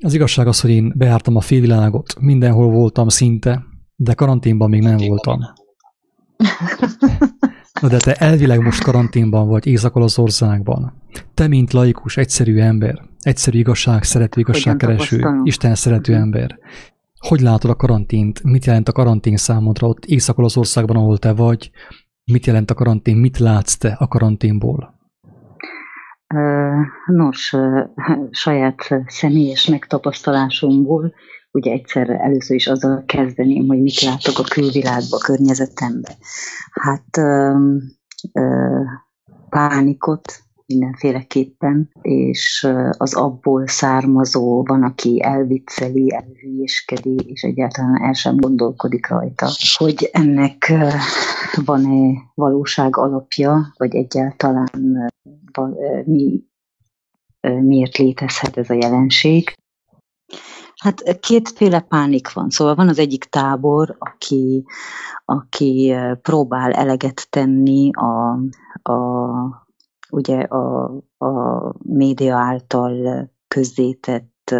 Az igazság az, hogy én beártam a félvilágot, mindenhol voltam szinte, de karanténban még nem voltam. Na de te elvileg most karanténban vagy Észak-Olaszországban. Te, mint laikus, egyszerű ember, egyszerű igazság, szerető igazságkereső, Isten szerető uh-huh. ember. Hogy látod a karantént? Mit jelent a karantén számodra ott Észak-Olaszországban, ahol te vagy? Mit jelent a karantén? Mit látsz te a karanténból? Nos, saját személyes megtapasztalásomból, ugye egyszer először is azzal kezdeném, hogy mit látok a külvilágban, a környezetemben. Hát pánikot, mindenféleképpen, és az abból származó van, aki elvicceli, elhülyéskedi, és egyáltalán el sem gondolkodik rajta, hogy ennek van-e valóság alapja, vagy egyáltalán mi, miért létezhet ez a jelenség. Hát kétféle pánik van. Szóval van az egyik tábor, aki, aki próbál eleget tenni a, a ugye a, a média által közzétett,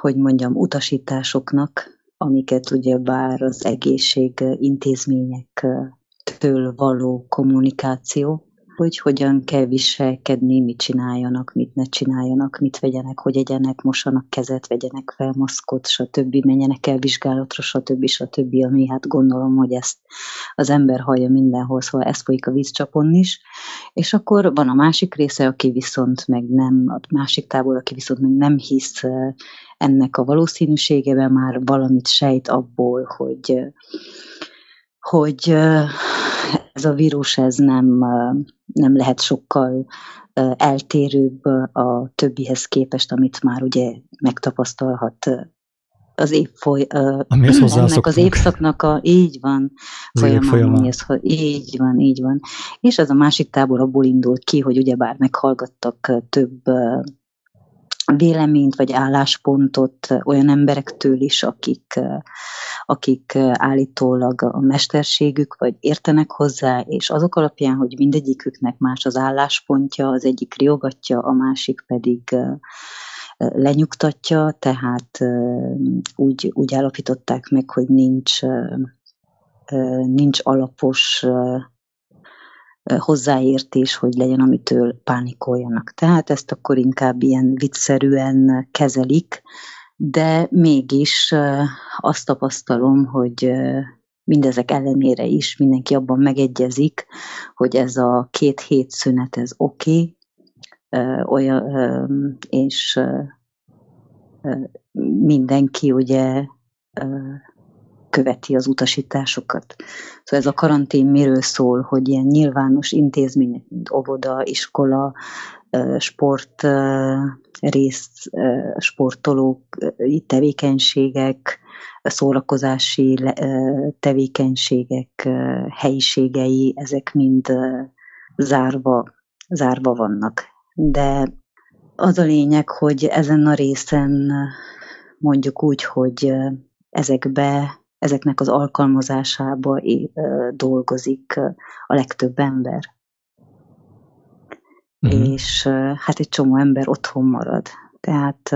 hogy mondjam, utasításoknak, amiket ugye bár az egészség intézményektől való kommunikáció, hogy hogyan kell viselkedni, mit csináljanak, mit ne csináljanak, mit vegyenek, hogy egyenek, mosanak kezet, vegyenek fel maszkot, stb. menjenek el vizsgálatra, stb. stb. Ami hát gondolom, hogy ezt az ember hallja mindenhol, szóval ez folyik a vízcsapon is. És akkor van a másik része, aki viszont meg nem, a másik tábor, aki viszont meg nem hisz ennek a valószínűségében, már valamit sejt abból, hogy hogy ez a vírus ez nem, nem lehet sokkal eltérőbb a többihez képest, amit már ugye megtapasztalhat az év foly, ennek az évszaknak a, így van, folyamán, folyamán. Ez, így van, így van. És ez a másik tábor abból indult ki, hogy ugyebár meghallgattak több véleményt vagy álláspontot olyan emberektől is, akik, akik állítólag a mesterségük, vagy értenek hozzá, és azok alapján, hogy mindegyiküknek más az álláspontja, az egyik riogatja, a másik pedig lenyugtatja, tehát úgy, úgy állapították meg, hogy nincs, nincs alapos hozzáértés, hogy legyen, amitől pánikoljanak. Tehát ezt akkor inkább ilyen vicszerűen kezelik, de mégis azt tapasztalom, hogy mindezek ellenére is mindenki abban megegyezik, hogy ez a két hét szünet, ez oké, okay, olyan, és mindenki ugye követi az utasításokat. Szóval ez a karantén miről szól, hogy ilyen nyilvános intézmények, mint óvoda, iskola, sport rész, sportolók, tevékenységek, szórakozási tevékenységek helyiségei, ezek mind zárva, zárva vannak. De az a lényeg, hogy ezen a részen mondjuk úgy, hogy ezekbe ezeknek az alkalmazásába dolgozik a legtöbb ember. Uh-huh. És hát egy csomó ember otthon marad. Tehát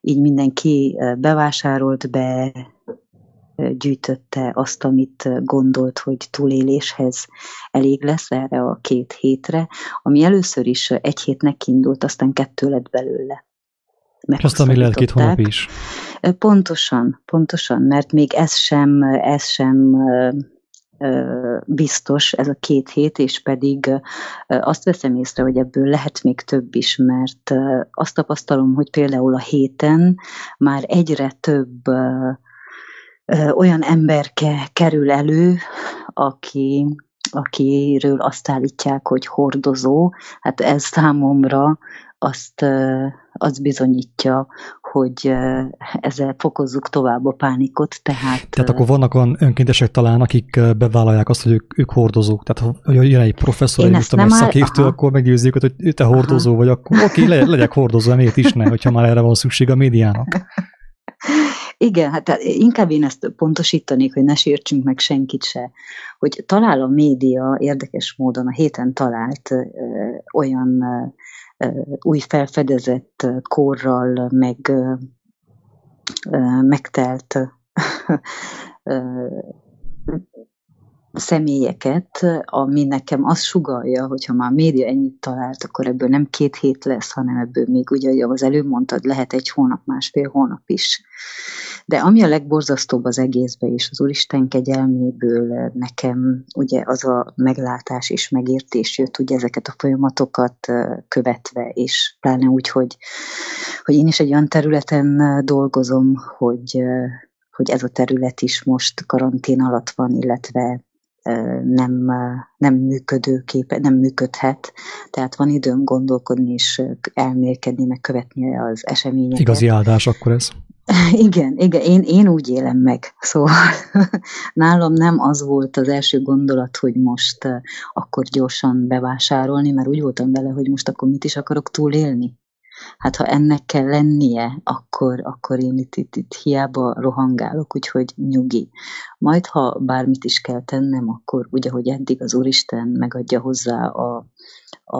így mindenki bevásárolt be, gyűjtötte azt, amit gondolt, hogy túléléshez elég lesz erre a két hétre, ami először is egy hétnek indult, aztán kettő lett belőle. És aztán lehet két hónap is. Pontosan, pontosan, mert még ez sem, ez sem biztos, ez a két hét, és pedig azt veszem észre, hogy ebből lehet még több is, mert azt tapasztalom, hogy például a héten már egyre több olyan emberke kerül elő, aki, akiről azt állítják, hogy hordozó. Hát ez számomra azt, az bizonyítja, hogy ezzel fokozzuk tovább a pánikot. Tehát, tehát akkor vannak olyan önkéntesek talán, akik bevállalják azt, hogy ők, ők hordozók. Tehát ha jön egy professzor, egy, tudom, szakértő, akkor meggyőzzük, hogy te hordozó aha. vagy, akkor oké, okay, le, legyek hordozó, miért is ne, hogyha már erre van szükség a médiának. Igen, hát inkább én ezt pontosítanék, hogy ne sértsünk meg senkit se, hogy talál a média érdekes módon a héten talált ö, olyan ö, új felfedezett korral, meg megtelt személyeket, ami nekem azt sugalja, hogyha már a média ennyit talált, akkor ebből nem két hét lesz, hanem ebből még ugye az előbb mondtad, lehet egy hónap, másfél hónap is. De ami a legborzasztóbb az egészben, és az Úristen kegyelméből nekem ugye az a meglátás és megértés jött, ugye ezeket a folyamatokat követve, és pláne úgy, hogy, hogy én is egy olyan területen dolgozom, hogy hogy ez a terület is most karantén alatt van, illetve nem, nem működőképe, nem működhet, tehát van időm gondolkodni és elmélkedni, meg követni az eseményeket. Igazi áldás akkor ez. Igen, igen, én, én úgy élem meg. Szóval nálam nem az volt az első gondolat, hogy most akkor gyorsan bevásárolni, mert úgy voltam vele, hogy most akkor mit is akarok túlélni. Hát ha ennek kell lennie, akkor, akkor én itt, itt, itt hiába rohangálok, úgyhogy nyugi. Majd, ha bármit is kell tennem, akkor ugye, hogy eddig az Úristen megadja hozzá a, a,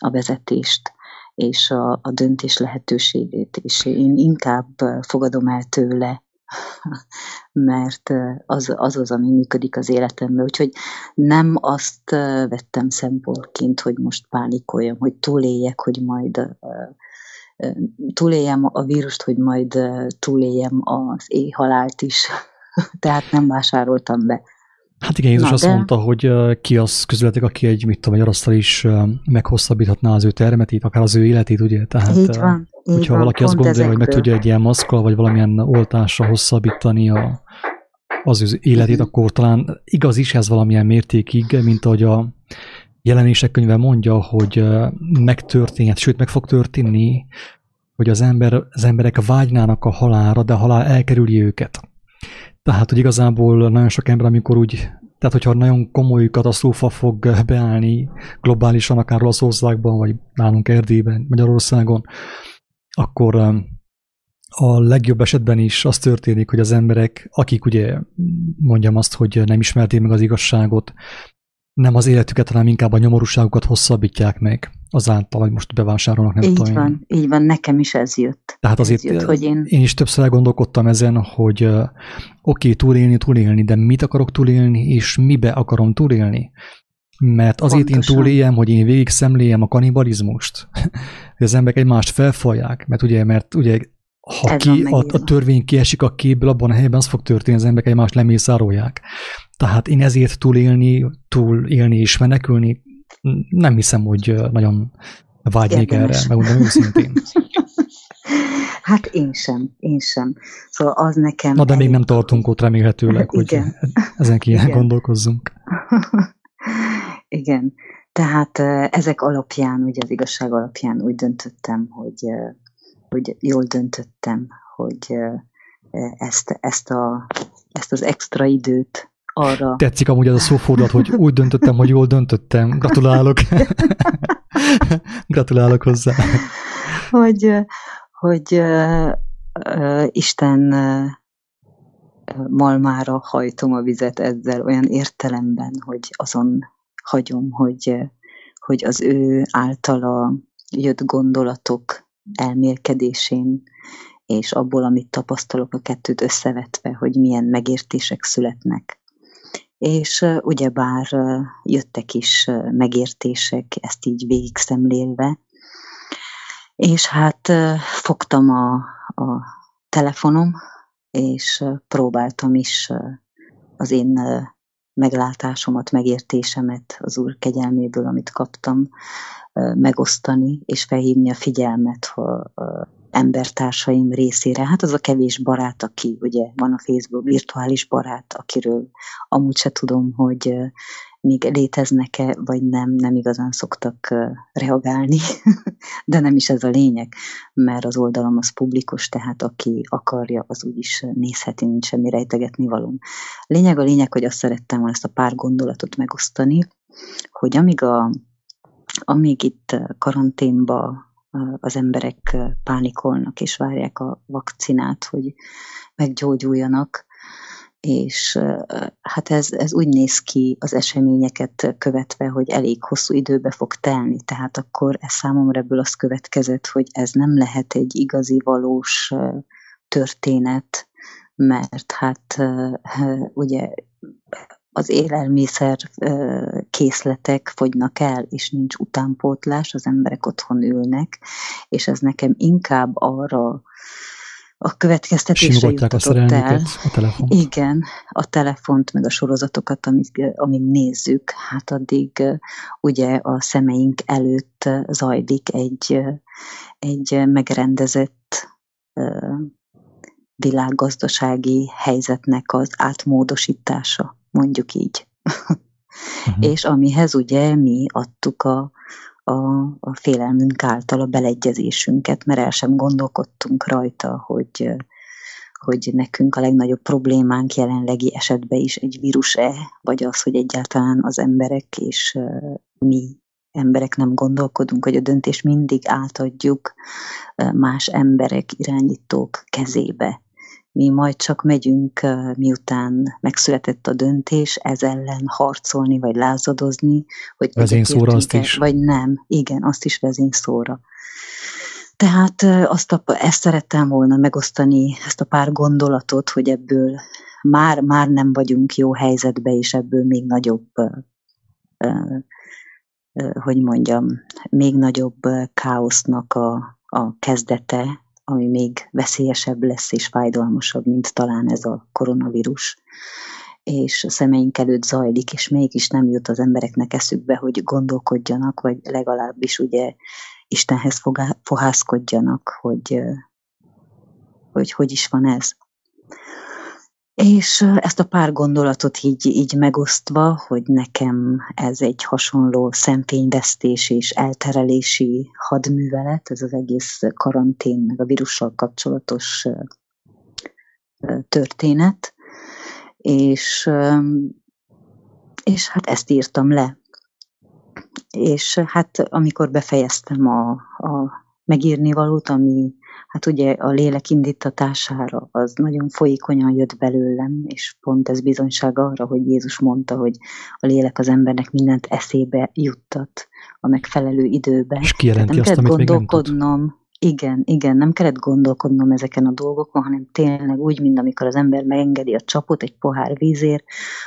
a vezetést, és a, a döntés lehetőségét, és én inkább fogadom el tőle, mert az, az az, ami működik az életemben. Úgyhogy nem azt vettem szempontként, hogy most pánikoljam, hogy túléljek, hogy majd túléljem a vírust, hogy majd túléljem az éjhalált is. Tehát nem vásároltam be. Hát igen, Jézus Na, azt de... mondta, hogy ki az közületek, aki egy, mit tudom, egy arasztal is meghosszabbíthatná az ő termetét, akár az ő életét, ugye? Tehát, így van, így hogyha van, valaki azt gondolja, ezekből. hogy meg tudja egy ilyen maszkal, vagy valamilyen oltásra hosszabbítani a, az ő életét, mm. akkor talán igaz is ez valamilyen mértékig, mint ahogy a jelenések könyve mondja, hogy megtörténhet, sőt meg fog történni, hogy az, ember, az emberek vágynának a halálra, de a halál elkerüli őket. Tehát, hogy igazából nagyon sok ember, amikor úgy, tehát hogyha nagyon komoly katasztrófa fog beállni globálisan, akár Olaszországban, vagy nálunk Erdélyben, Magyarországon, akkor a legjobb esetben is az történik, hogy az emberek, akik ugye mondjam azt, hogy nem ismerték meg az igazságot, nem az életüket, hanem inkább a nyomorúságukat hosszabbítják meg azáltal, hogy most bevásárolnak, nem így tudom. Így van, így van, nekem is ez jött. Tehát ez azért jött, hogy én... én is többször elgondolkodtam ezen, hogy oké, okay, túlélni, túlélni, de mit akarok túlélni, és mibe akarom túlélni? Mert azért Pontosan. én túléljem, hogy én végig szemléljem a kanibalizmust, hogy az emberek egymást felfalják, mert ugye, mert ugye ha ki, a, a törvény kiesik a képből, abban a helyben az fog történni, az emberek egymást lemészárolják. Tehát én ezért túlélni, túlélni és menekülni, nem hiszem, hogy nagyon vágynék Érdemes. erre, megmondom őszintén. Hát én sem, én sem. Szóval az nekem... Na de még nem tartunk ott remélhetőleg, hogy Igen. ezen kéne Igen. gondolkozzunk. Igen. Tehát ezek alapján, ugye az igazság alapján úgy döntöttem, hogy, hogy jól döntöttem, hogy ezt, ezt, a, ezt az extra időt arra. Tetszik amúgy ez a szófordulat, hogy úgy döntöttem, hogy jól döntöttem. Gratulálok. Gratulálok hozzá. Hogy, hogy uh, uh, Isten uh, malmára hajtom a vizet ezzel olyan értelemben, hogy azon hagyom, hogy, hogy az ő általa jött gondolatok elmélkedésén, és abból, amit tapasztalok a kettőt összevetve, hogy milyen megértések születnek és ugyebár jöttek is megértések, ezt így végig szemlélve, és hát fogtam a, a telefonom, és próbáltam is az én meglátásomat, megértésemet az Úr kegyelméből, amit kaptam, megosztani, és felhívni a figyelmet embertársaim részére. Hát az a kevés barát, aki ugye van a Facebook, virtuális barát, akiről amúgy se tudom, hogy még léteznek-e, vagy nem, nem igazán szoktak reagálni, de nem is ez a lényeg, mert az oldalam az publikus, tehát aki akarja, az úgyis nézheti, nincs semmi rejtegetni való. Lényeg a lényeg, hogy azt szerettem volna ezt a pár gondolatot megosztani, hogy amíg, a, amíg itt karanténba az emberek pánikolnak és várják a vakcinát, hogy meggyógyuljanak. és hát ez, ez úgy néz ki az eseményeket követve, hogy elég hosszú időbe fog telni, tehát akkor ez számomra ebből az következett, hogy ez nem lehet egy igazi, valós történet, mert hát ugye az élelmiszer készletek fogynak el, és nincs utánpótlás, az emberek otthon ülnek, és ez nekem inkább arra a következtetésre jutott el. a telefont. Igen, a telefont, meg a sorozatokat, amíg, amíg nézzük, hát addig ugye a szemeink előtt zajlik egy, egy megrendezett világgazdasági helyzetnek az átmódosítása, mondjuk így. Uh-huh. És amihez ugye mi adtuk a, a, a félelmünk által a beleegyezésünket, mert el sem gondolkodtunk rajta, hogy, hogy nekünk a legnagyobb problémánk jelenlegi esetben is egy vírus-e, vagy az, hogy egyáltalán az emberek és mi emberek nem gondolkodunk, hogy a döntés mindig átadjuk más emberek, irányítók kezébe mi majd csak megyünk, miután megszületett a döntés, ez ellen harcolni, vagy lázadozni, hogy vezényszóra azt is. Vagy nem. Igen, azt is vezényszóra. Tehát azt a, ezt szerettem volna megosztani, ezt a pár gondolatot, hogy ebből már, már nem vagyunk jó helyzetbe, és ebből még nagyobb, hogy mondjam, még nagyobb káosznak a, a kezdete, ami még veszélyesebb lesz és fájdalmasabb, mint talán ez a koronavírus és a szemeink előtt zajlik, és mégis nem jut az embereknek eszükbe, hogy gondolkodjanak, vagy legalábbis ugye Istenhez fohászkodjanak, hogy, hogy hogy is van ez. És ezt a pár gondolatot így, így megosztva, hogy nekem ez egy hasonló szemfényvesztés és elterelési hadművelet, ez az egész karantén, meg a vírussal kapcsolatos történet, és, és hát ezt írtam le. És hát amikor befejeztem a, a megírni valót, ami hát ugye a lélek indítatására az nagyon folyékonyan jött belőlem, és pont ez bizonyság arra, hogy Jézus mondta, hogy a lélek az embernek mindent eszébe juttat a megfelelő időben. És kijelenti azt, amit még nem tud. Igen, igen, nem kellett gondolkodnom ezeken a dolgokon, hanem tényleg úgy, mint amikor az ember megengedi a csapot egy pohár vízért,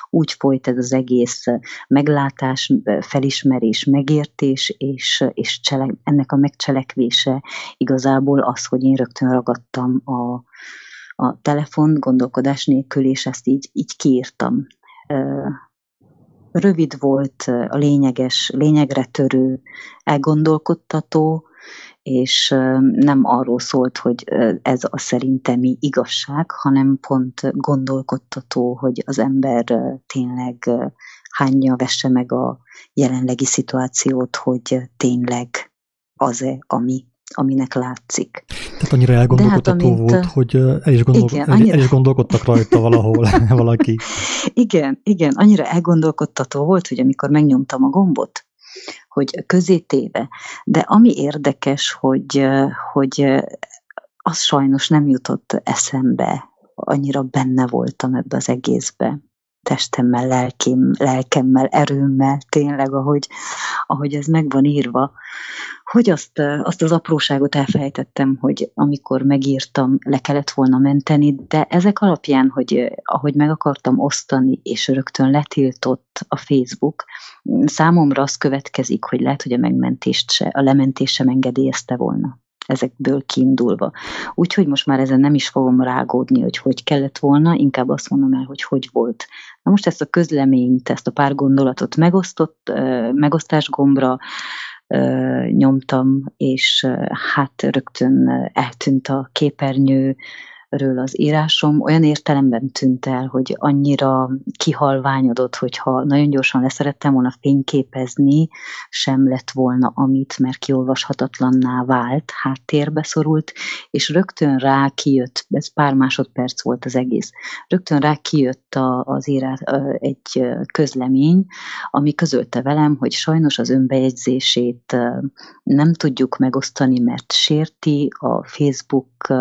úgy folyt ez az egész meglátás, felismerés, megértés, és, és csele, ennek a megcselekvése igazából az, hogy én rögtön ragadtam a, a telefont gondolkodás nélkül, és ezt így, így kiírtam. Rövid volt, a lényeges, lényegre törő, elgondolkodtató, és nem arról szólt, hogy ez a szerintemi igazság, hanem pont gondolkodtató, hogy az ember tényleg hányja vesse meg a jelenlegi szituációt, hogy tényleg az-e, ami aminek látszik. Tehát annyira elgondolkodható hát, volt, hogy el is, gondol, igen, annyira... el is gondolkodtak rajta valahol valaki. Igen, igen, annyira elgondolkodtató volt, hogy amikor megnyomtam a gombot, hogy közétéve. De ami érdekes, hogy, hogy az sajnos nem jutott eszembe, annyira benne voltam ebbe az egészbe testemmel, lelkém, lelkemmel, erőmmel, tényleg, ahogy, ahogy ez meg van írva, hogy azt, azt az apróságot elfelejtettem, hogy amikor megírtam, le kellett volna menteni, de ezek alapján, hogy ahogy meg akartam osztani, és rögtön letiltott a Facebook, számomra az következik, hogy lehet, hogy a megmentést se, a lementést sem engedélyezte volna ezekből kiindulva. Úgyhogy most már ezen nem is fogom rágódni, hogy hogy kellett volna, inkább azt mondom el, hogy hogy volt. Na most ezt a közleményt, ezt a pár gondolatot megosztott, megosztás gombra nyomtam, és hát rögtön eltűnt a képernyő, ről az írásom olyan értelemben tűnt el, hogy annyira kihalványodott, hogyha nagyon gyorsan leszerettem volna fényképezni, sem lett volna amit, mert kiolvashatatlanná vált, háttérbe szorult, és rögtön rá kijött, ez pár másodperc volt az egész, rögtön rá kijött a, az írás, egy közlemény, ami közölte velem, hogy sajnos az önbejegyzését nem tudjuk megosztani, mert sérti a Facebook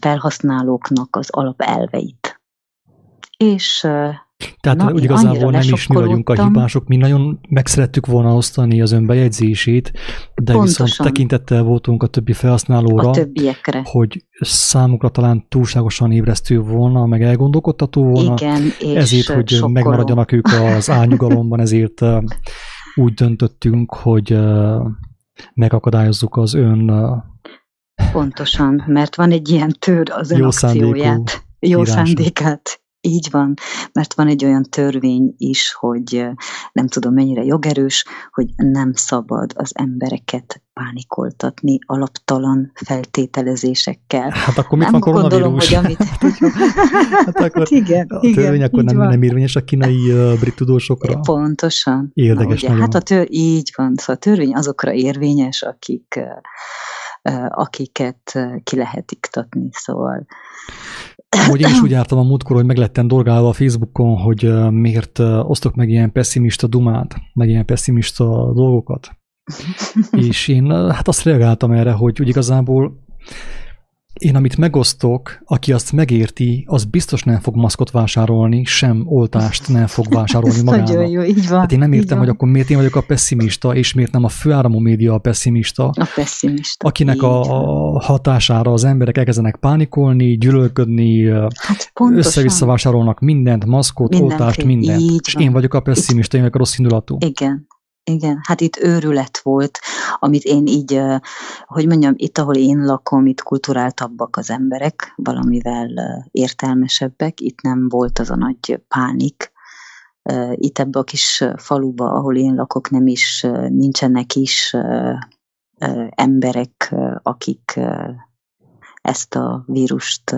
felhasználóknak az alapelveit. És tehát Na, úgy igazából nem is mi vagyunk a hibások, mi nagyon meg szerettük volna osztani az önbejegyzését, de Pontosan. viszont tekintettel voltunk a többi felhasználóra, a többiekre. hogy számukra talán túlságosan ébresztő volna, meg elgondolkodtató volna, Igen, ezért, hogy sokkoló. megmaradjanak ők az álnyugalomban, ezért úgy döntöttünk, hogy megakadályozzuk az ön Pontosan, mert van egy ilyen tör az ön jó akcióját, jó szándékát így van, mert van egy olyan törvény is, hogy nem tudom mennyire jogerős, hogy nem szabad az embereket pánikoltatni alaptalan feltételezésekkel. Hát akkor nem van gondolom, hogy amit... hát akkor igen, a törvény igen, akkor nem, nem érvényes a kínai uh, brit tudósokra? Pontosan. Érdekes Na, ugye, Hát a tör, így van, szóval a törvény azokra érvényes, akik akiket ki lehet iktatni, szóval hogy én is úgy jártam a múltkor, hogy meg lettem dorgálva a Facebookon, hogy miért osztok meg ilyen pessimista dumát, meg ilyen pessimista dolgokat. És én hát azt reagáltam erre, hogy úgy igazából én amit megosztok, aki azt megérti, az biztos nem fog maszkot vásárolni, sem oltást nem fog vásárolni magának. Nagyon jó, így van. Hát én nem értem, hogy akkor miért én vagyok a pessimista, és miért nem a főáramú média a pessimista. A pessimista. Akinek a, a hatására az emberek elkezdenek pánikolni, gyűlölködni, hát össze-vissza vásárolnak mindent, maszkot, Mindenféle. oltást, mindent. És én vagyok a pessimista, én vagyok a rossz indulatú. Igen, igen, hát itt őrület volt, amit én így, hogy mondjam, itt, ahol én lakom, itt kulturáltabbak az emberek, valamivel értelmesebbek, itt nem volt az a nagy pánik. Itt ebbe a kis faluba, ahol én lakok, nem is, nincsenek is emberek, akik ezt a vírust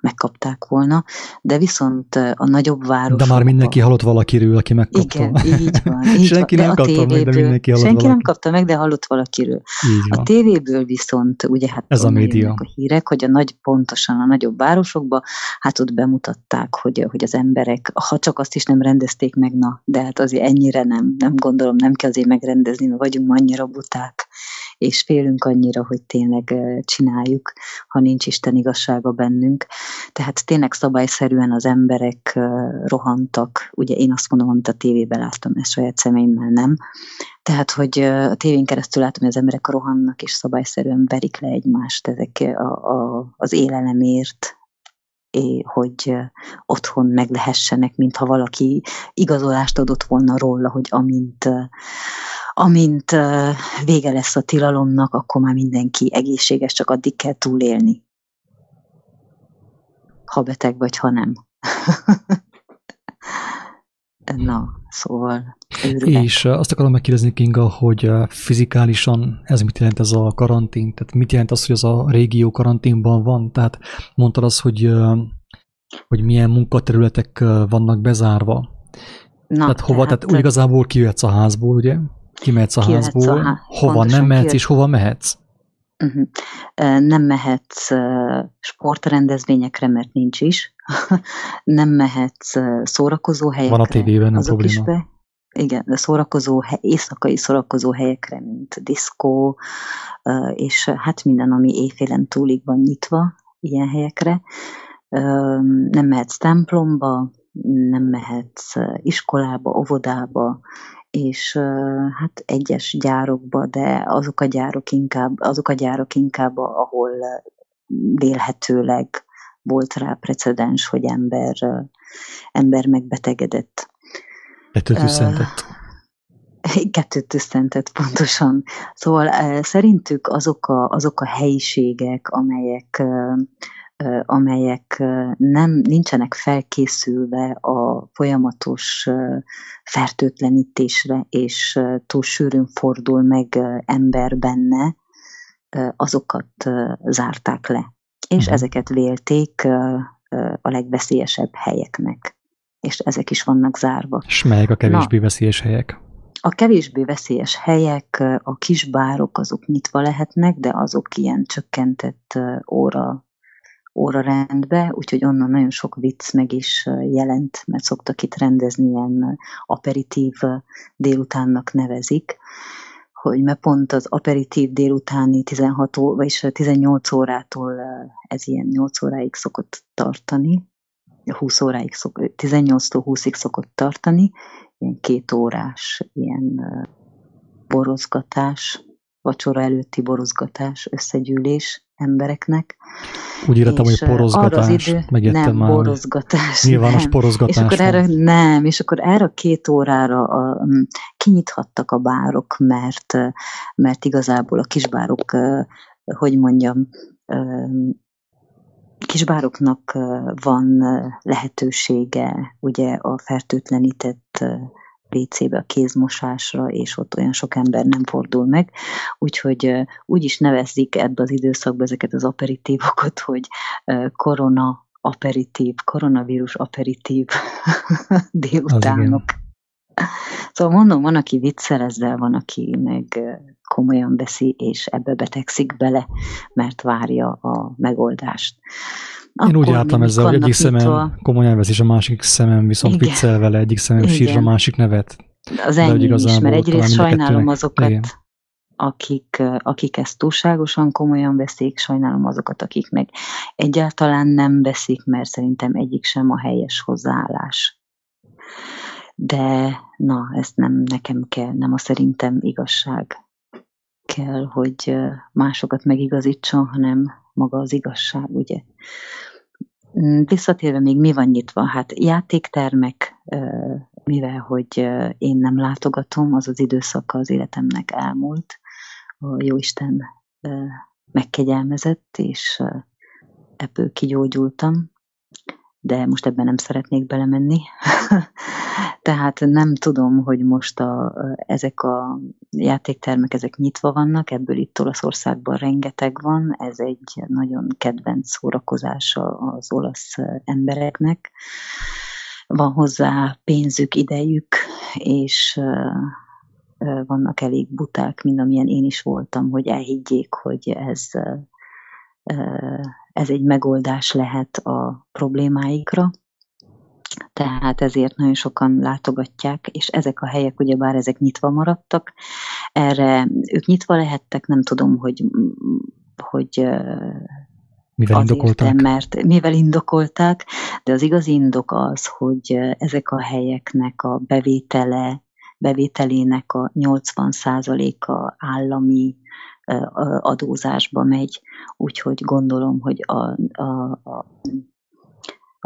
megkapták volna, de viszont a nagyobb város. De már mindenki halott valakiről, aki megkapta. Igen, így van. Így senki van. nem kapta meg, de mindenki hallott Senki valaki. nem kapta meg, de hallott valakiről. A tévéből viszont, ugye hát Ez a média. a hírek, hogy a nagy, pontosan a nagyobb városokban, hát ott bemutatták, hogy, hogy az emberek, ha csak azt is nem rendezték meg, na, de hát azért ennyire nem, nem gondolom, nem kell azért megrendezni, mert vagyunk annyira buták, és félünk annyira, hogy tényleg csináljuk, ha nincs Isten igazsága bennünk. Tehát tényleg szabályszerűen az emberek rohantak, ugye én azt mondom, amit a tévében láttam, ezt saját szemeimmel nem, tehát, hogy a tévén keresztül látom, hogy az emberek rohannak, és szabályszerűen verik le egymást ezek a, a, az élelemért, hogy otthon meg lehessenek, mintha valaki igazolást adott volna róla, hogy amint, amint vége lesz a tilalomnak, akkor már mindenki egészséges, csak addig kell túlélni. Ha beteg vagy, ha nem. Na, szóval őrület. És azt akarom megkérdezni, Kinga, hogy fizikálisan ez mit jelent ez a karantén? Tehát mit jelent az, hogy az a régió karanténban van? Tehát mondtad azt, hogy, hogy milyen munkaterületek vannak bezárva. Na, tehát hova, tehát, tehát úgy igazából kijöhetsz a házból, ugye? Kimehetsz a házból, a há... hova nem mehetsz és hova mehetsz? Uh-huh. Nem mehetsz sportrendezvényekre, mert nincs is. nem mehetsz szórakozó helyekre. Van a tévében, nem probléma. Be. Igen, de szórakozó, éjszakai szórakozó helyekre, mint diszkó, és hát minden, ami éjfélen túlig van nyitva, ilyen helyekre. Nem mehetsz templomba, nem mehetsz iskolába, óvodába, és hát egyes gyárokba, de azok a gyárok inkább, azok a gyárok inkább, ahol vélhetőleg volt rá precedens, hogy ember, ember megbetegedett. Kettőt tüsszentett. Kettőt tüsszentett, pontosan. Szóval szerintük azok a, azok a helyiségek, amelyek amelyek nem nincsenek felkészülve a folyamatos fertőtlenítésre, és túl sűrűn fordul meg ember benne, azokat zárták le. És uh-huh. ezeket vélték a legveszélyesebb helyeknek. És ezek is vannak zárva. És melyek a kevésbé Na, veszélyes helyek? A kevésbé veszélyes helyek, a kisbárok azok nyitva lehetnek, de azok ilyen csökkentett óra órarendbe, úgyhogy onnan nagyon sok vicc meg is jelent, mert szoktak itt rendezni ilyen aperitív délutánnak nevezik, hogy mert pont az aperitív délutáni 16 ó, vagyis 18 órától ez ilyen 8 óráig szokott tartani, 20 óráig, szok, 18-tól 20-ig szokott tartani, ilyen két órás ilyen borozgatás, vacsora előtti borozgatás, összegyűlés embereknek. Úgy írtam, hogy porozgatás, idő, nem, már. borozgatás. Nyilvános nem. porozgatás. És akkor erre, nem, és akkor erre a két órára a, kinyithattak a bárok, mert, mert igazából a kisbárok, hogy mondjam, kisbároknak van lehetősége ugye a fertőtlenített WC-be a kézmosásra, és ott olyan sok ember nem fordul meg. Úgyhogy úgy is nevezik ebbe az időszakban ezeket az aperitívokat, hogy korona aperitív, koronavírus aperitív délutánok. Szóval mondom, van, aki viccel ezzel, van, aki meg komolyan veszi, és ebbe betegszik bele, mert várja a megoldást. Akkor Én úgy álltam ezzel, hogy egyik szemem komolyan vesz, és a másik szemem viszont Igen. viccel vele, egyik szemem sír, a másik nevet. Az ennyi is, mert egyrészt sajnálom azokat, Igen. akik, akik ezt túlságosan komolyan veszik, sajnálom azokat, akik meg egyáltalán nem veszik, mert szerintem egyik sem a helyes hozzáállás. De na, ezt nem nekem kell, nem a szerintem igazság kell, hogy másokat megigazítson, hanem maga az igazság, ugye. Mm, visszatérve még mi van nyitva? Hát játéktermek, mivel hogy én nem látogatom, az az időszaka az életemnek elmúlt. A Jóisten megkegyelmezett, és ebből kigyógyultam de most ebben nem szeretnék belemenni. Tehát nem tudom, hogy most a, ezek a játéktermek, ezek nyitva vannak, ebből itt Olaszországban rengeteg van, ez egy nagyon kedvenc szórakozása az olasz embereknek. Van hozzá pénzük, idejük, és vannak elég buták, mint amilyen én is voltam, hogy elhiggyék, hogy ez ez egy megoldás lehet a problémáikra, tehát ezért nagyon sokan látogatják, és ezek a helyek, ugyebár ezek nyitva maradtak, erre ők nyitva lehettek, nem tudom, hogy, hogy mivel indokolták? mert mivel indokolták, de az igazi indok az, hogy ezek a helyeknek a bevétele, bevételének a 80%-a állami adózásba megy, úgyhogy gondolom, hogy a, a, a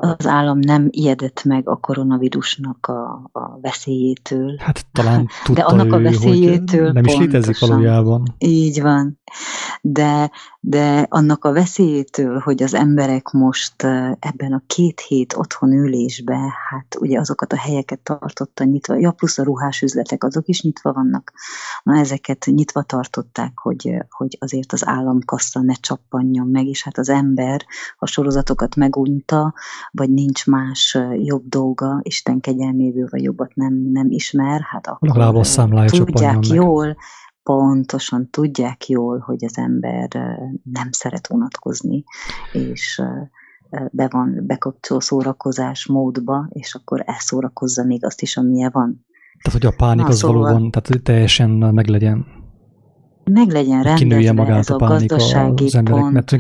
az állam nem ijedett meg a koronavírusnak a, a veszélyétől. Hát talán tudta De annak ő, a veszélyétől hogy nem is létezik valójában. Így van de, de annak a veszélyétől, hogy az emberek most ebben a két hét otthon ülésbe, hát ugye azokat a helyeket tartotta nyitva, ja plusz a ruhás üzletek, azok is nyitva vannak, na ezeket nyitva tartották, hogy, hogy azért az államkassa ne csappanjon meg, és hát az ember a sorozatokat megunta, vagy nincs más jobb dolga, Isten kegyelméből, vagy jobbat nem, nem ismer, hát akkor tudják jól, pontosan tudják jól, hogy az ember nem szeret unatkozni, és be van bekapcsol szórakozás módba, és akkor elszórakozza még azt is, amilyen van. Tehát, hogy a pánik Na, az szóval valóban, tehát teljesen meglegyen. Meglegyen rendezve Kinője magát ez a, a pánik gazdasági az emberek, mert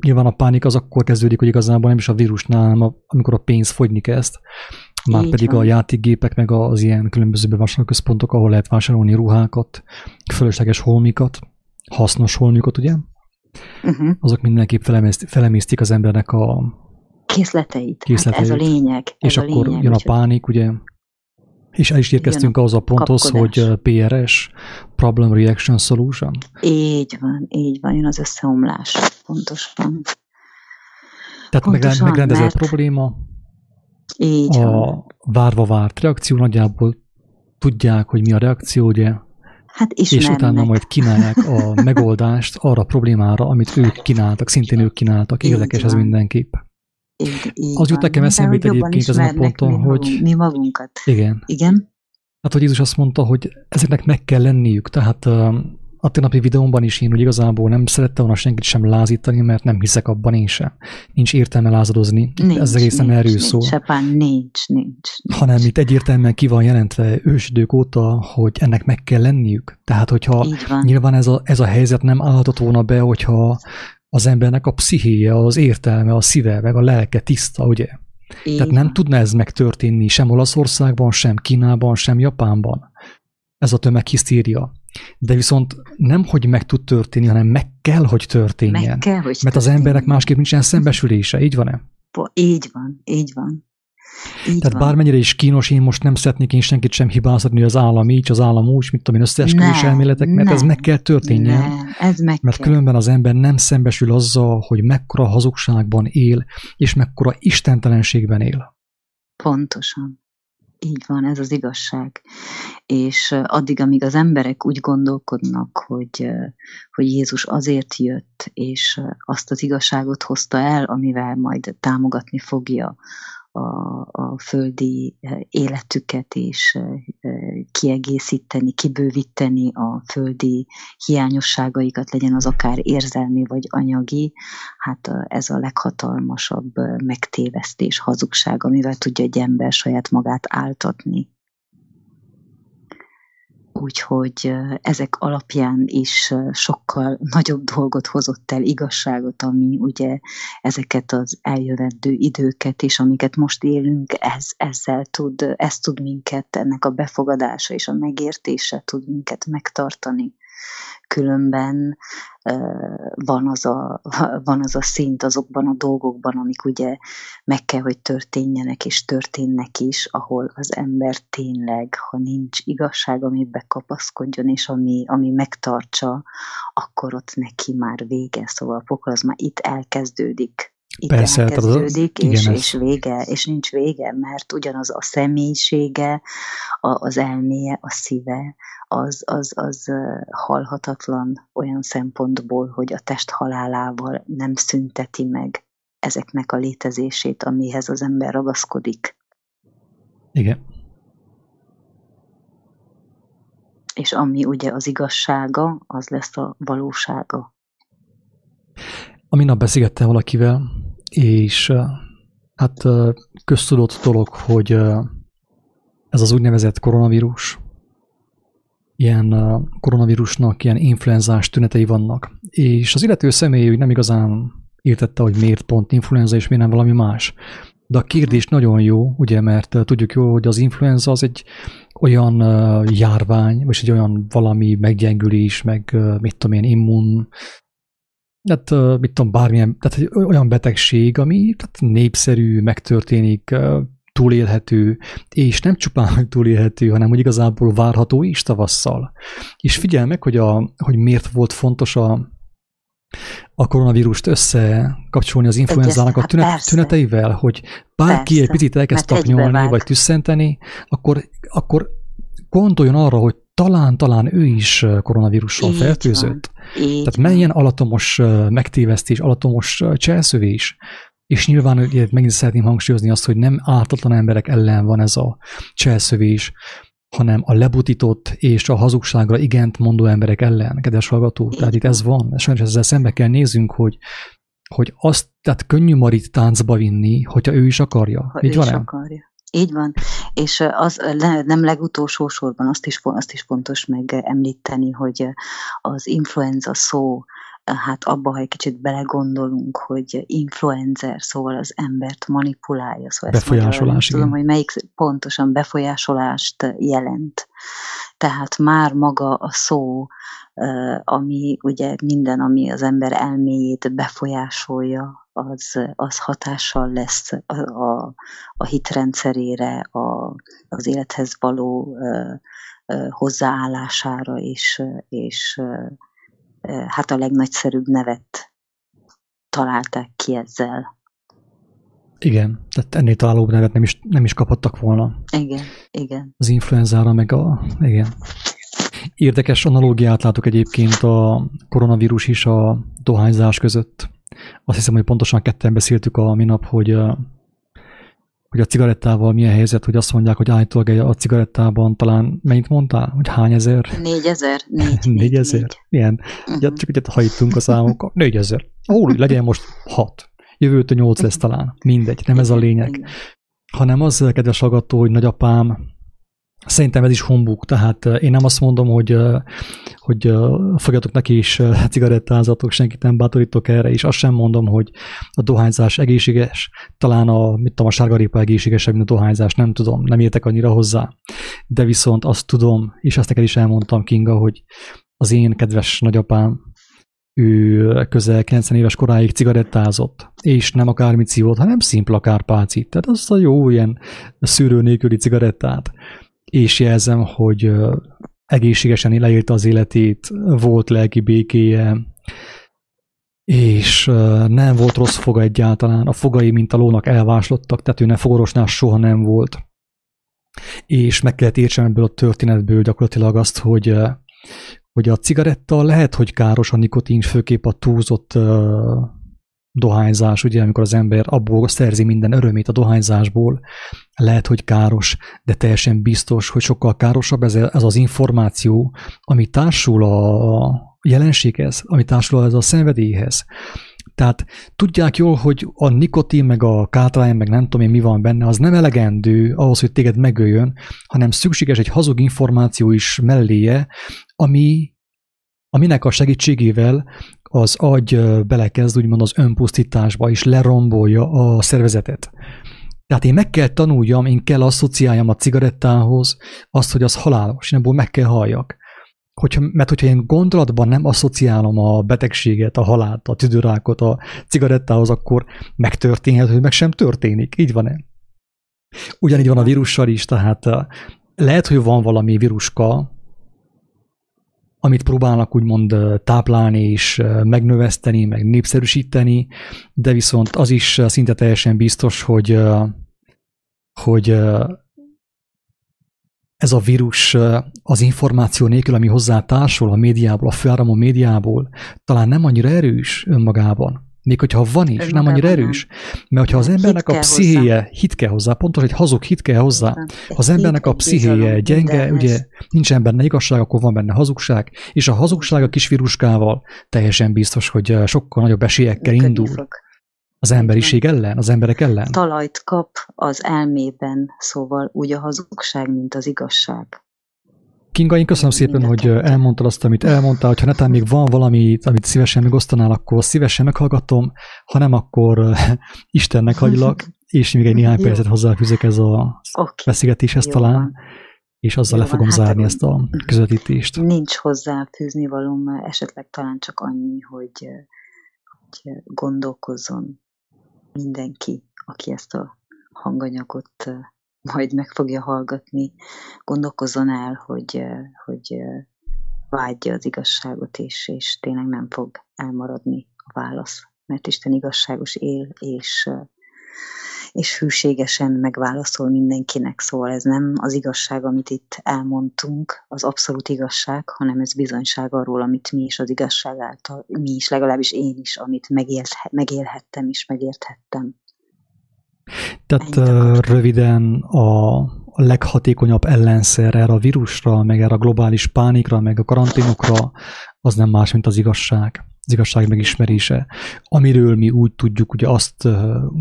nyilván a pánik az akkor kezdődik, hogy igazából nem is a vírusnál, hanem amikor a pénz fogyni kezd, már Így pedig van. a játékgépek, meg az ilyen különböző bevásárlóközpontok, ahol lehet vásárolni ruhákat, fölösleges holmikat, hasznos holmikat, ugye? Uh-huh. Azok mindenképp felemésztik, felemésztik az embernek a készleteit. készleteit. Hát ez a lényeg. Ez és a akkor lényeg, jön a pánik, ugye? És el is érkeztünk ahhoz a ponthoz, kapkodás. hogy PRS, Problem Reaction Solution. Így van, így van, jön az összeomlás, pontosan. Tehát pontosan, megrendezett mert... probléma, így a várva várt reakció, nagyjából tudják, hogy mi a reakció, ugye? Hát és utána majd kínálják a megoldást arra a problémára, amit ők kínáltak, szintén ők kínáltak. Érdekes ez mindenképp. Így, így az jut nekem eszembe egyébként ezen a ponton, mi hogy... Mi magunkat. Igen. Igen? Hát, hogy Jézus azt mondta, hogy ezeknek meg kell lenniük, tehát a tegnapi videómban is én úgy igazából nem szerettem volna senkit sem lázítani, mert nem hiszek abban én sem. Nincs értelme lázadozni. Nincs, Ez egészen nincs, erről szól. Sepán, nincs, nincs, nincs. Hanem itt egyértelműen ki van jelentve ősidők óta, hogy ennek meg kell lenniük. Tehát, hogyha nyilván ez a, ez a helyzet nem állhatott volna be, hogyha az embernek a pszichéje, az értelme, a szíve, meg a lelke tiszta, ugye? Így Tehát nem tudna ez megtörténni sem Olaszországban, sem Kínában, sem Japánban. Ez a tömeghisztéria. De viszont nem, hogy meg tud történni, hanem meg kell, hogy történjen. Meg kell, hogy Mert történjen. az emberek másképp nincsen szembesülése, így van-e? Így van, így van. Így Tehát van. bármennyire is kínos, én most nem szeretnék én senkit sem hibáztatni, hogy az állam így, az állam úgy, mit tudom én, összeesküvés elméletek, mert ez nem, meg kell történjen. Nem, ez meg Mert kell. különben az ember nem szembesül azzal, hogy mekkora hazugságban él, és mekkora istentelenségben él. Pontosan. Így van, ez az igazság. És addig, amíg az emberek úgy gondolkodnak, hogy, hogy Jézus azért jött, és azt az igazságot hozta el, amivel majd támogatni fogja a, a földi életüket, és kiegészíteni, kibővíteni a földi hiányosságaikat, legyen az akár érzelmi vagy anyagi, hát ez a leghatalmasabb megtévesztés, hazugság, amivel tudja egy ember saját magát áltatni. Úgyhogy ezek alapján is sokkal nagyobb dolgot hozott el, igazságot, ami ugye ezeket az eljövendő időket és amiket most élünk, ez, ezzel tud, ez tud minket, ennek a befogadása és a megértése tud minket megtartani különben van az, a, van az a szint azokban a dolgokban, amik ugye meg kell, hogy történjenek, és történnek is, ahol az ember tényleg, ha nincs igazság, ami bekapaszkodjon, és ami, ami megtartsa, akkor ott neki már vége. Szóval a pokol az már itt elkezdődik. Itt Persze, elkezdődik, az, és, igen, és vége, és nincs vége, mert ugyanaz a személyisége, a, az elméje, a szíve, az, az, az halhatatlan olyan szempontból, hogy a test halálával nem szünteti meg ezeknek a létezését, amihez az ember ragaszkodik. Igen. És ami ugye az igazsága, az lesz a valósága. A minap beszélgettem valakivel, és hát köztudott dolog, hogy ez az úgynevezett koronavírus, ilyen koronavírusnak ilyen influenzás tünetei vannak. És az illető személy úgy nem igazán értette, hogy miért pont influenza és miért nem valami más. De a kérdés nagyon jó, ugye, mert tudjuk jó, hogy az influenza az egy olyan járvány, vagy egy olyan valami meggyengülés, meg mit tudom én, immun, hát mit tudom, bármilyen, tehát egy olyan betegség, ami tehát népszerű, megtörténik, túlélhető, és nem csupán, hogy túlélhető, hanem hogy igazából várható is tavasszal. És figyelj meg, hogy, a, hogy miért volt fontos a, a koronavírust összekapcsolni az influenzának a tünet, hát tüneteivel, hogy bárki persze, egy picit elkezd tapnyolni, vagy tüsszenteni, akkor, akkor gondoljon arra, hogy talán, talán ő is koronavírussal Így fertőzött. Van. Így Tehát melyen alatomos megtévesztés, alatomos cselszövés. És nyilván ugye, megint szeretném hangsúlyozni azt, hogy nem ártatlan emberek ellen van ez a cselszövés, hanem a lebutított és a hazugságra igent mondó emberek ellen, kedves hallgató. Tehát itt ez van. Sajnos ezzel szembe kell nézzünk, hogy, hogy azt, tehát könnyű Marit táncba vinni, hogyha ő is akarja. Ha Így ő van is akarja. Így van, és az nem legutolsó sorban azt is, azt is fontos megemlíteni, hogy az influenza szó, hát abba, ha egy kicsit belegondolunk, hogy influencer, szóval az embert manipulálja. Szóval Befolyásolás, tudom, hogy melyik pontosan befolyásolást jelent. Tehát már maga a szó, ami ugye minden, ami az ember elméjét befolyásolja, az, az hatással lesz a, a, a hitrendszerére, a, az élethez való ö, ö, hozzáállására, és, és ö, hát a legnagyszerűbb nevet találták ki ezzel. Igen, tehát ennél találóbb nevet nem is, nem is kaphattak volna. Igen, igen. Az influenzára, meg a... Igen. Érdekes analógiát látok egyébként a koronavírus is a dohányzás között. Azt hiszem, hogy pontosan ketten beszéltük a minap, hogy, hogy a cigarettával milyen helyzet, hogy azt mondják, hogy állítólag a cigarettában talán, mennyit mondtál? Hogy hány ezer? Négyezer. Négy, négy ezer? Ilyen. Uh-huh. Csak egyet hajtunk a számokkal. Négyezer. Hol, legyen most hat. Jövőtől nyolc lesz talán. Mindegy, nem ez a lényeg. Hanem az, kedves hallgató, hogy nagyapám Szerintem ez is humbug, tehát én nem azt mondom, hogy, hogy fogjatok neki is cigarettázatok, senkit nem bátorítok erre, és azt sem mondom, hogy a dohányzás egészséges, talán a, mit tudom, a sárgarépa egészségesebb, mint a dohányzás, nem tudom, nem értek annyira hozzá. De viszont azt tudom, és azt neked is elmondtam, Kinga, hogy az én kedves nagyapám, ő közel 90 éves koráig cigarettázott, és nem akármit szívott, hanem szimpla kárpácit. Tehát az a jó ilyen szűrő nélküli cigarettát és jelzem, hogy egészségesen leírta az életét, volt lelki békéje, és nem volt rossz foga egyáltalán. A fogai, mint a lónak elváslottak, tehát ő ne fogorosnál soha nem volt. És meg kellett értsem ebből a történetből gyakorlatilag azt, hogy, hogy a cigaretta lehet, hogy káros a nikotin, főképp a túlzott dohányzás, ugye, amikor az ember abból szerzi minden örömét a dohányzásból, lehet, hogy káros, de teljesen biztos, hogy sokkal károsabb ez, ez az információ, ami társul a jelenséghez, ami társul ez a szenvedélyhez. Tehát tudják jól, hogy a nikotin, meg a kátrány, meg nem tudom én mi van benne, az nem elegendő ahhoz, hogy téged megöljön, hanem szükséges egy hazug információ is melléje, ami, aminek a segítségével az agy belekezd úgymond az önpusztításba, és lerombolja a szervezetet. Tehát én meg kell tanuljam, én kell asszociáljam a cigarettához azt, hogy az halálos, én ebből meg kell halljak. Hogyha, mert hogyha én gondolatban nem asszociálom a betegséget, a halált, a tüdőrákot a cigarettához, akkor megtörténhet, hogy meg sem történik. Így van-e? Ugyanígy van a vírussal is, tehát lehet, hogy van valami víruska, amit próbálnak úgymond táplálni és megnöveszteni, meg népszerűsíteni, de viszont az is szinte teljesen biztos, hogy, hogy ez a vírus az információ nélkül, ami hozzá társul a médiából, a főáramú médiából, talán nem annyira erős önmagában. Még hogyha van is, nem annyira erős. Mert hogyha az embernek a pszichéje, hozzá. hit kell hozzá, pontos, egy hazug hit kell hozzá. Ha az embernek a pszichéje gyenge, ugye nincsen benne igazság, akkor van benne hazugság, és a hazugság a kis viruskával teljesen biztos, hogy sokkal nagyobb esélyekkel indul. Az emberiség ellen, az emberek ellen. Talajt kap az elmében, szóval úgy a hazugság, mint az igazság. Kinga, én köszönöm szépen, hogy elmondtad azt, amit elmondtál. Ha netán még van valami, amit szívesen megosztanál, akkor szívesen meghallgatom, ha nem, akkor Istennek hagylak, és még egy néhány percet hozzáfűzök ez a okay. beszélgetéshez Jó talán, és azzal Jó le fogom. Hát zárni ezt a közvetítést. Nincs hozzáfűzni valóm, esetleg talán csak annyi, hogy, hogy gondolkozzon mindenki, aki ezt a hanganyagot majd meg fogja hallgatni, gondolkozzon el, hogy, hogy vágyja az igazságot, és, és tényleg nem fog elmaradni a válasz. Mert Isten igazságos él, és, és hűségesen megválaszol mindenkinek, szóval ez nem az igazság, amit itt elmondtunk, az abszolút igazság, hanem ez bizonyság arról, amit mi is az igazság által, mi is, legalábbis én is, amit megél, megélhettem és megérthettem. Tehát röviden a, a leghatékonyabb ellenszer erre a vírusra, meg erre a globális pánikra, meg a karanténokra, az nem más, mint az igazság. Az igazság megismerése. Amiről mi úgy tudjuk, ugye azt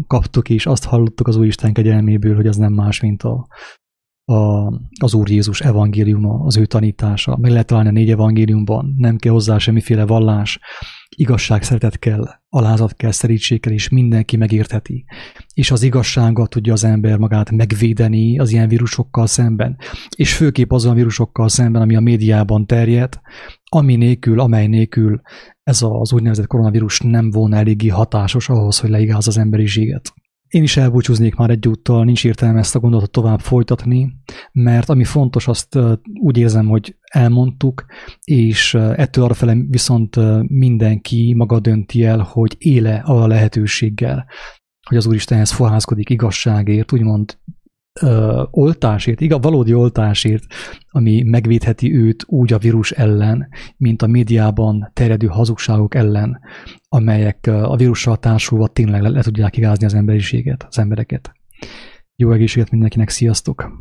kaptuk és azt hallottuk az Úristen kegyelméből, hogy az nem más, mint a, a, az Úr Jézus evangéliuma, az ő tanítása. Meg lehet találni a négy evangéliumban, nem kell hozzá semmiféle vallás, igazság szeretet kell, alázat kell, szerítség kell, és mindenki megértheti. És az igazsággal tudja az ember magát megvédeni az ilyen vírusokkal szemben, és főképp azon vírusokkal szemben, ami a médiában terjed, ami nélkül, amely nélkül ez az úgynevezett koronavírus nem volna eléggé hatásos ahhoz, hogy leigáz az emberiséget. Én is elbúcsúznék már egyúttal, nincs értelme ezt a gondolatot tovább folytatni, mert ami fontos, azt úgy érzem, hogy elmondtuk, és ettől arra fele viszont mindenki maga dönti el, hogy éle a lehetőséggel, hogy az Úristenhez fohászkodik igazságért, úgymond ö, oltásért, igaz, valódi oltásért, ami megvédheti őt úgy a vírus ellen, mint a médiában terjedő hazugságok ellen, amelyek a vírussal társulva tényleg le, le tudják igázni az emberiséget, az embereket. Jó egészséget mindenkinek, sziasztok!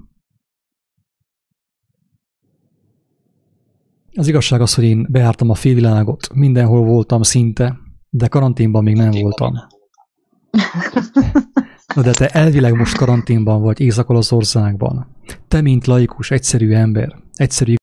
Az igazság az, hogy én beártam a félvilágot, mindenhol voltam szinte, de karanténban még nem voltam. Na de te elvileg most karanténban vagy Észak-Olaszországban. Te, mint laikus, egyszerű ember, egyszerű